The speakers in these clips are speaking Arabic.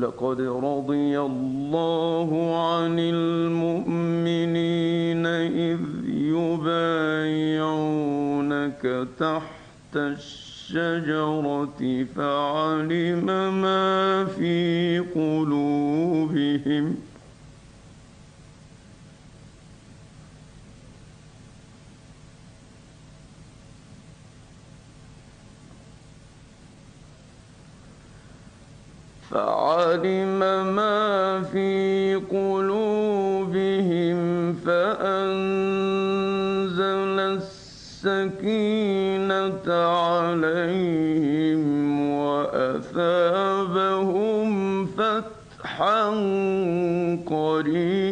لقد رضي الله عن المؤمنين إذ يبايعونك تحت الشجرة فعلم ما في قلوبهم فعلم ما في قلوبهم فأنزل السكينة عليهم وأثابهم فتحا قريبا.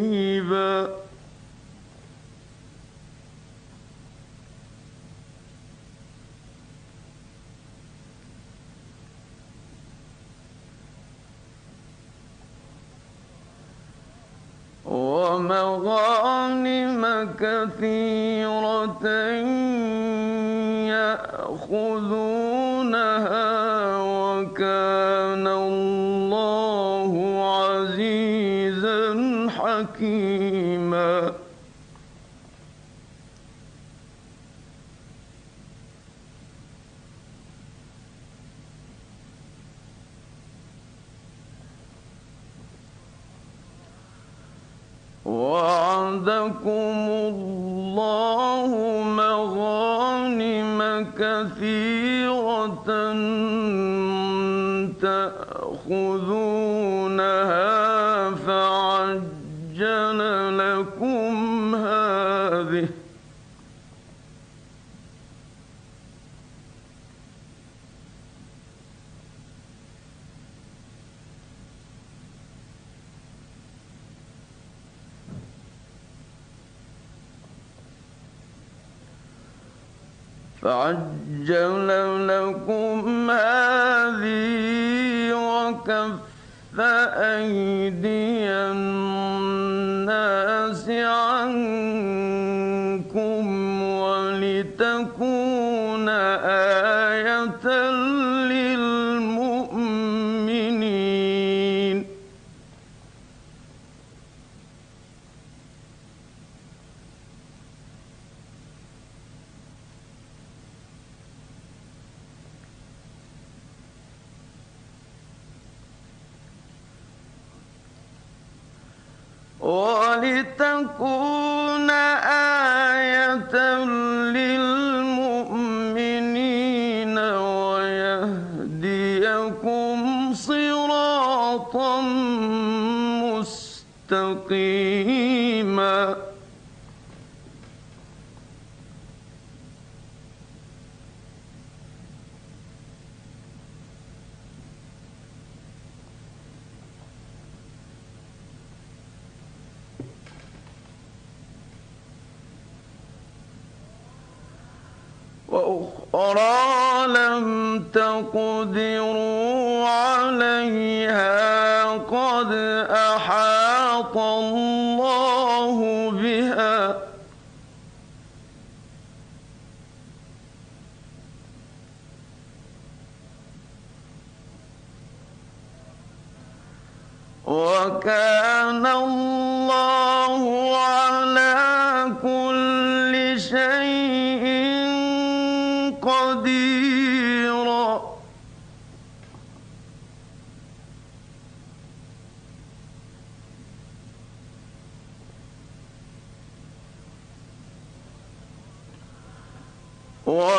حكيما. وعدكم فعجل لكم هذه وكف أيدي مستقيما وأخرى لم تقدروا عليها قد أحاط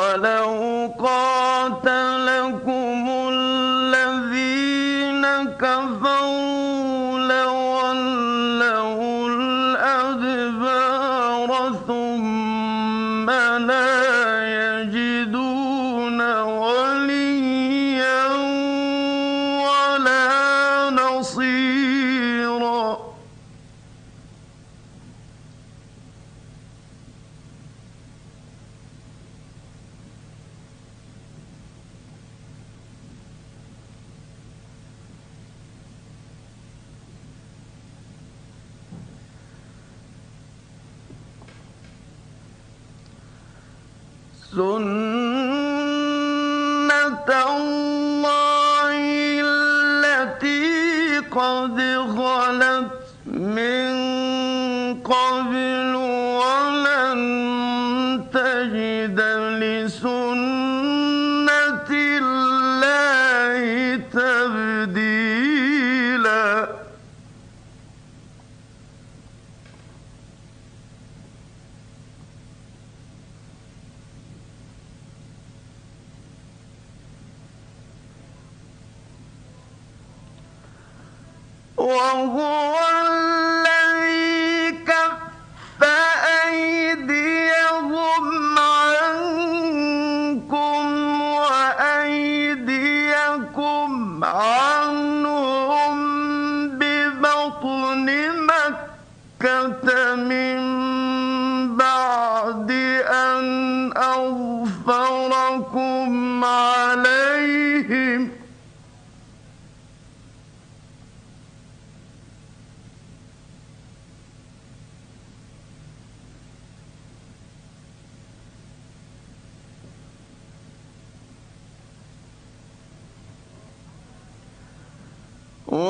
ولو قاتلكم سُنَّةَ Mà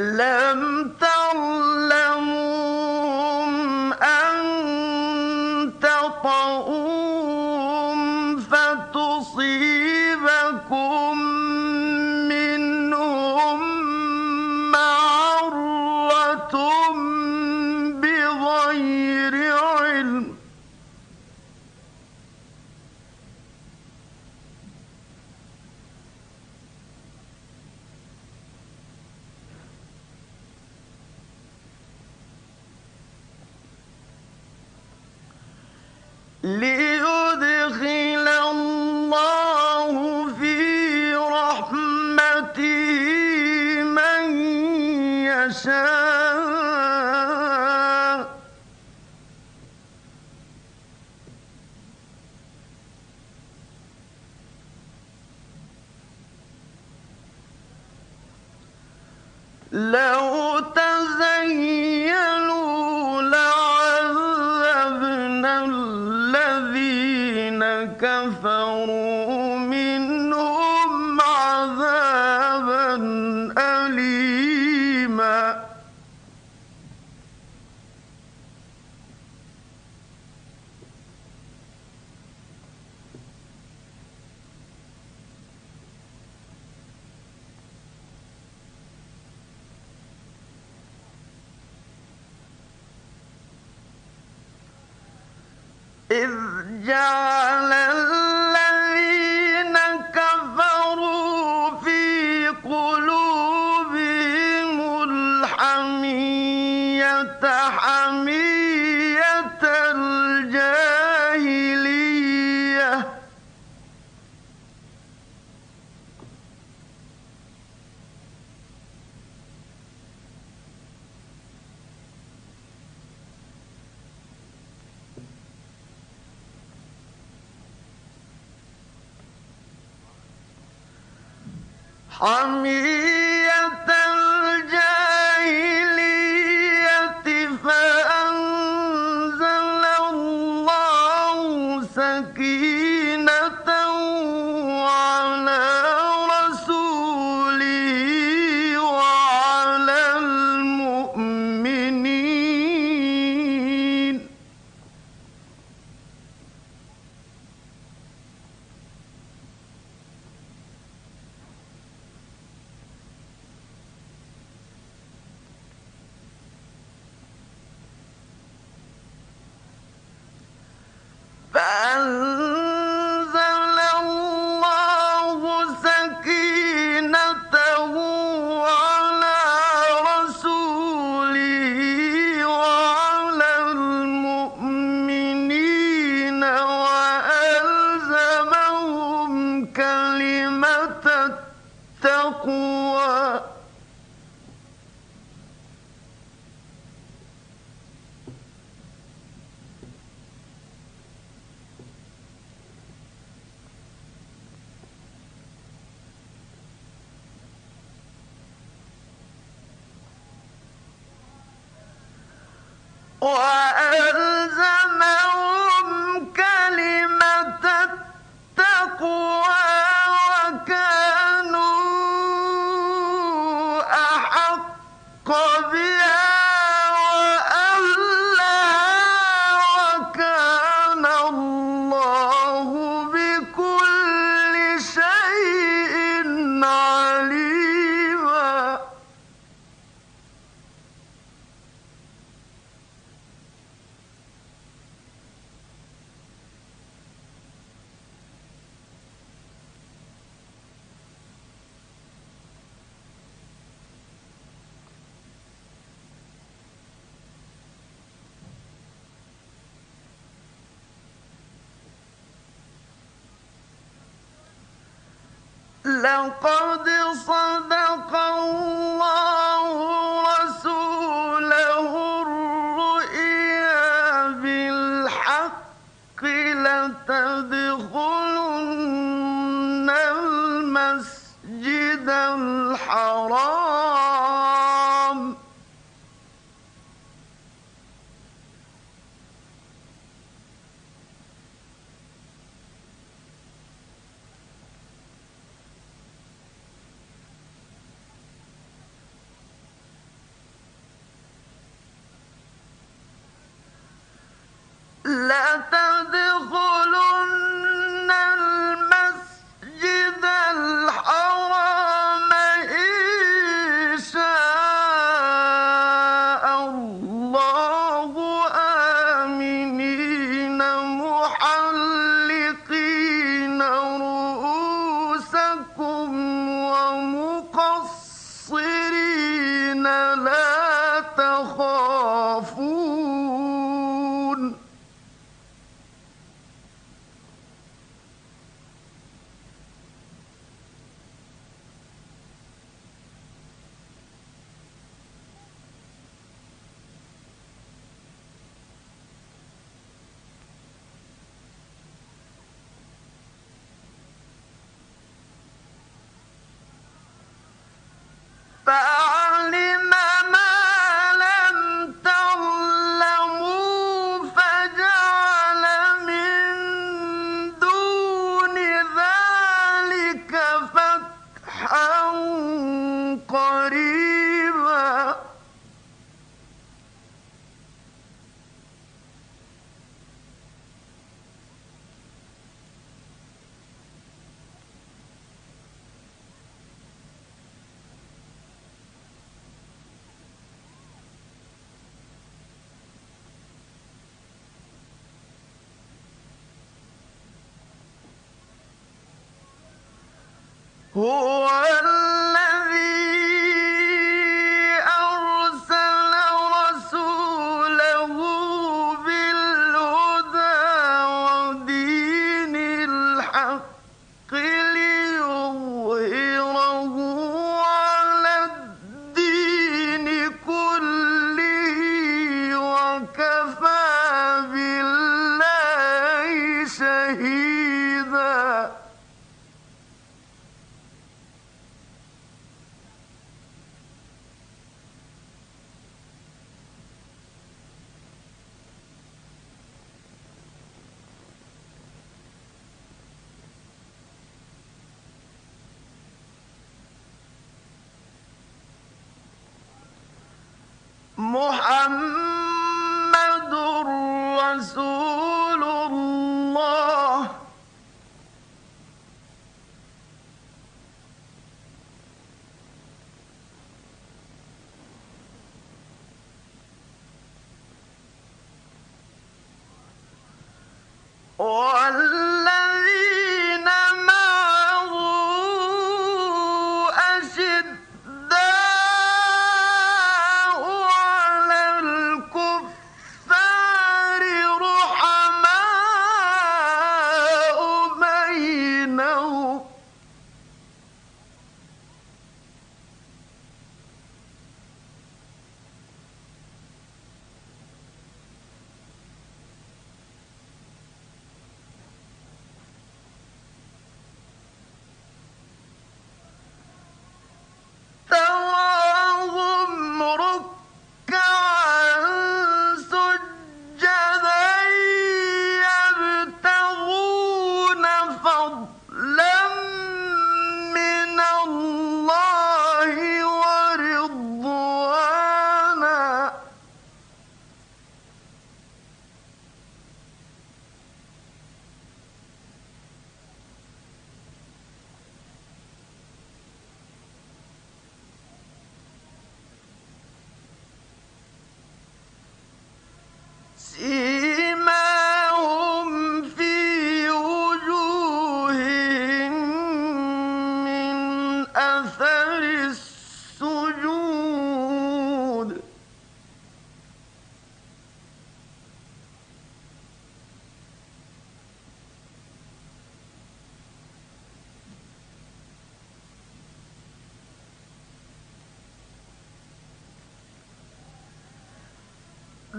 لَّمْ live إِذْ جَعَلَ Amin. Oh. لقد صدق الله لقد stop. هو more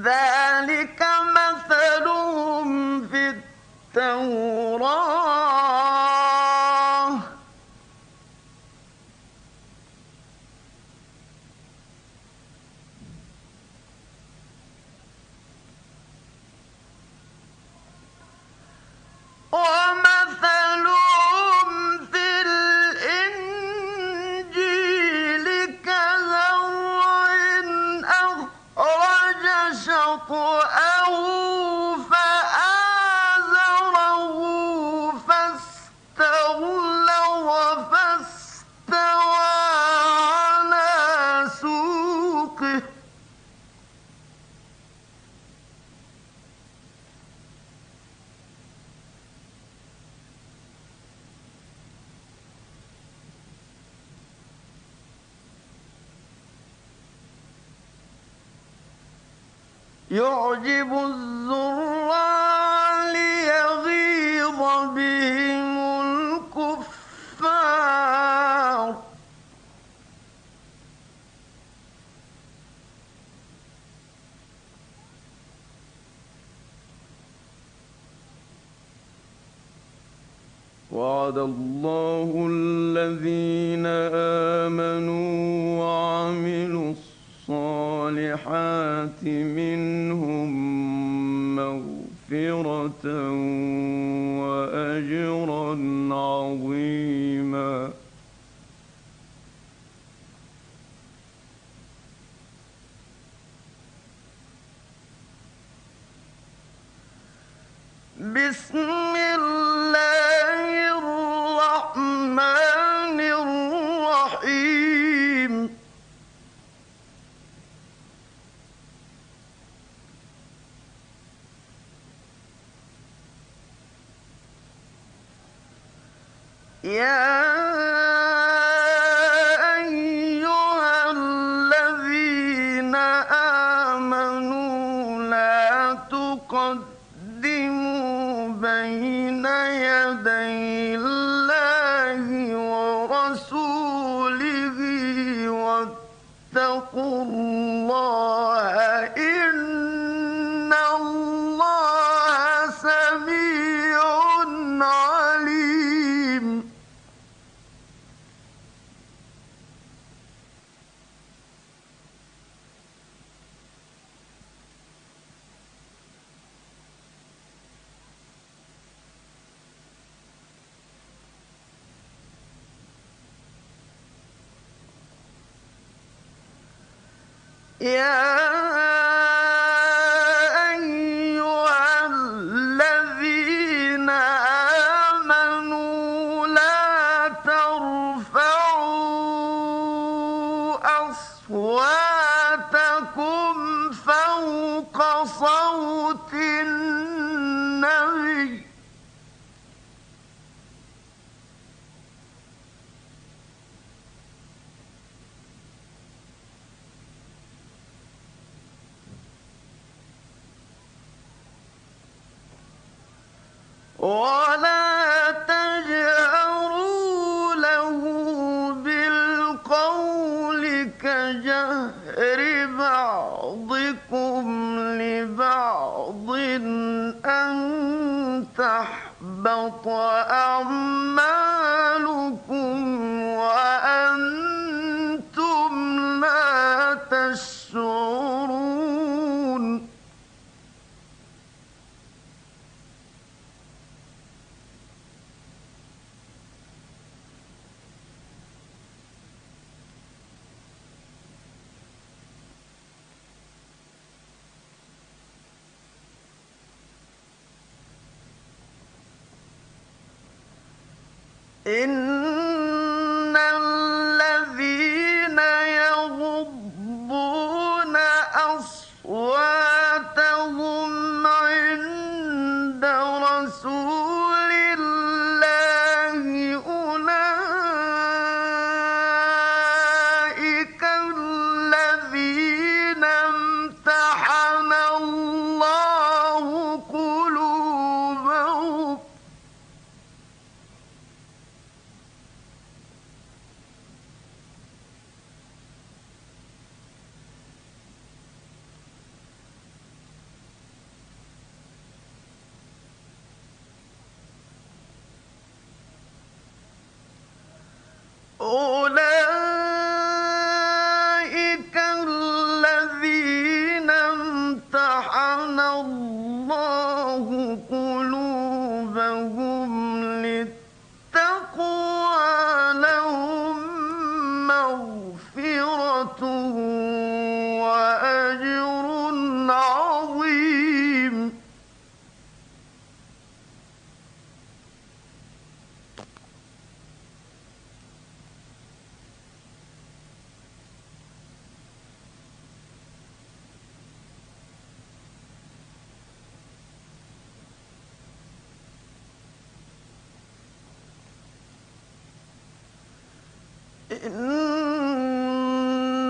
ذلك مثلهم في التوراة. يعجب الزرع السَّيِّئَاتِ مِنْهُمْ مَغْفِرَةً وَأَجْرًا عَظِيمًا بسم الله يا صوت وأعمى إن أولئك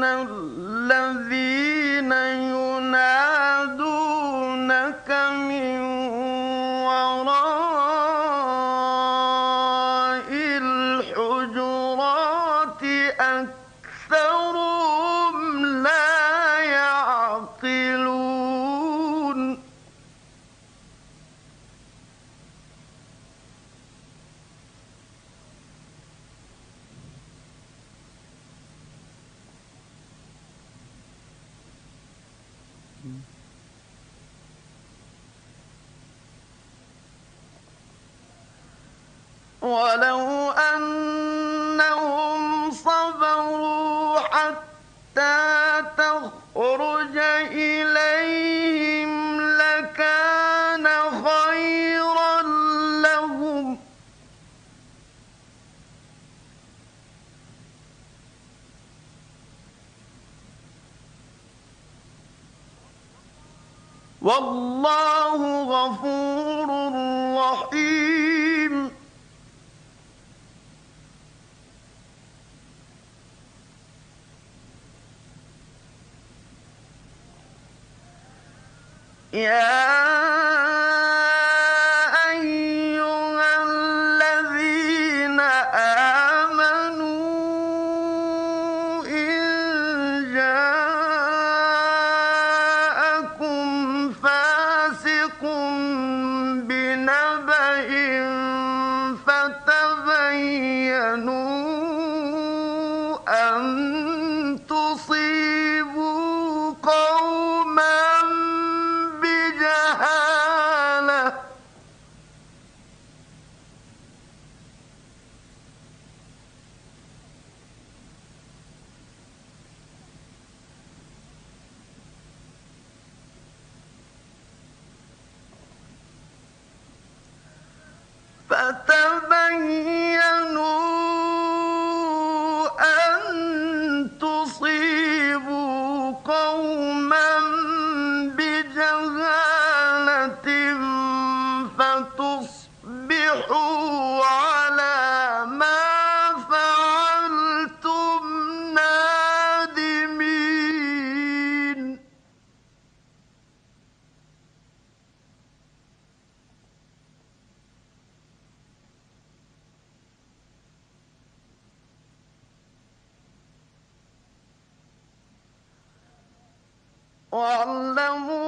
ولو والله غفور رحيم. يا فتبين واعلموا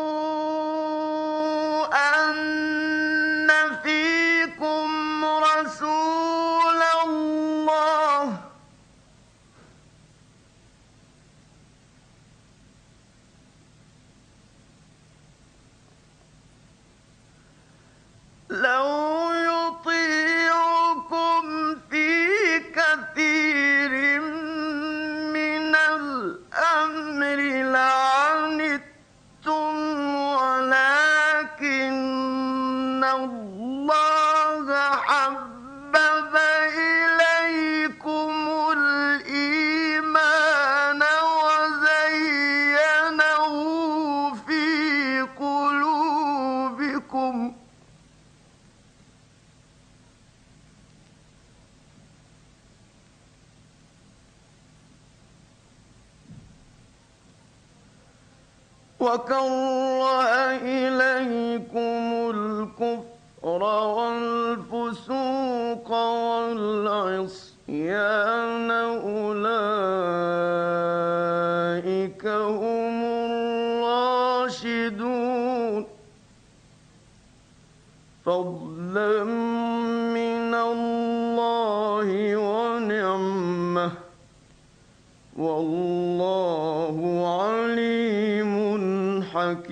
وكره إليكم الكفر والفسوق والعصيان أولئك هم الراشدون. فضلا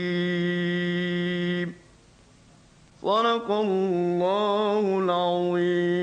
الحكيم صدق الله العظيم.